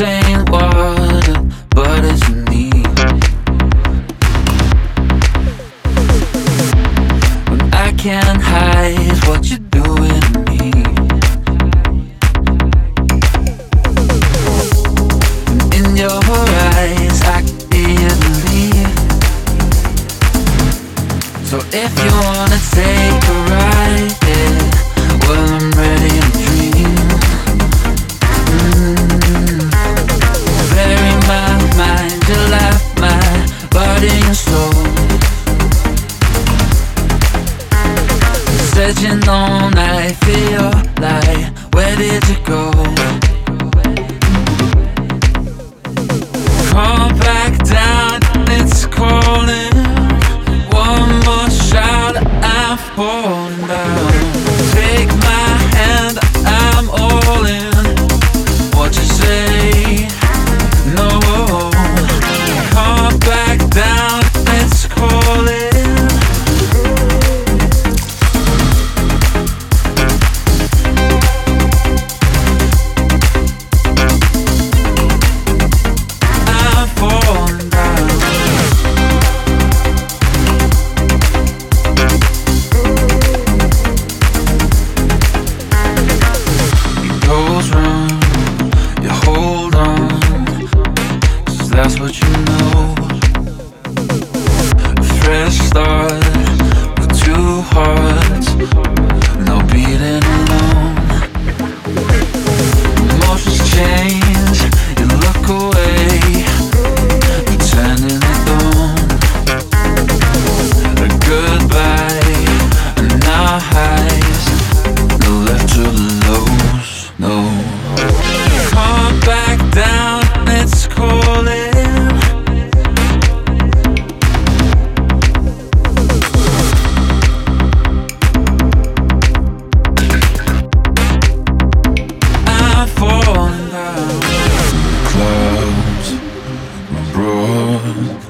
ain't water, but it's me. When I can't hide what you're doing to me. And in your eyes, I can't the So if you wanna take searching on, I feel like, where did you go? know. Fresh start, not too hard. falling down. Clouds, my broad.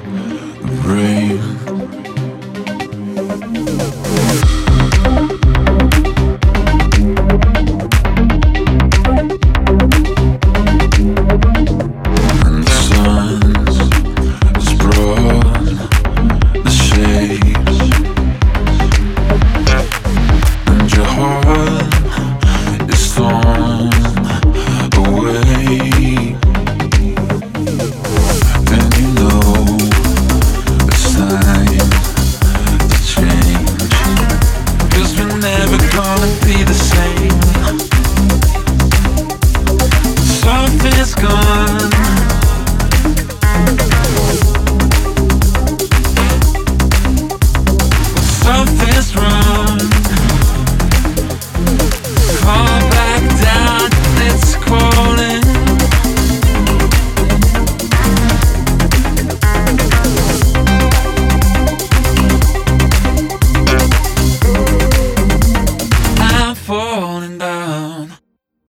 gonna be the same. Something's gone. Something's wrong.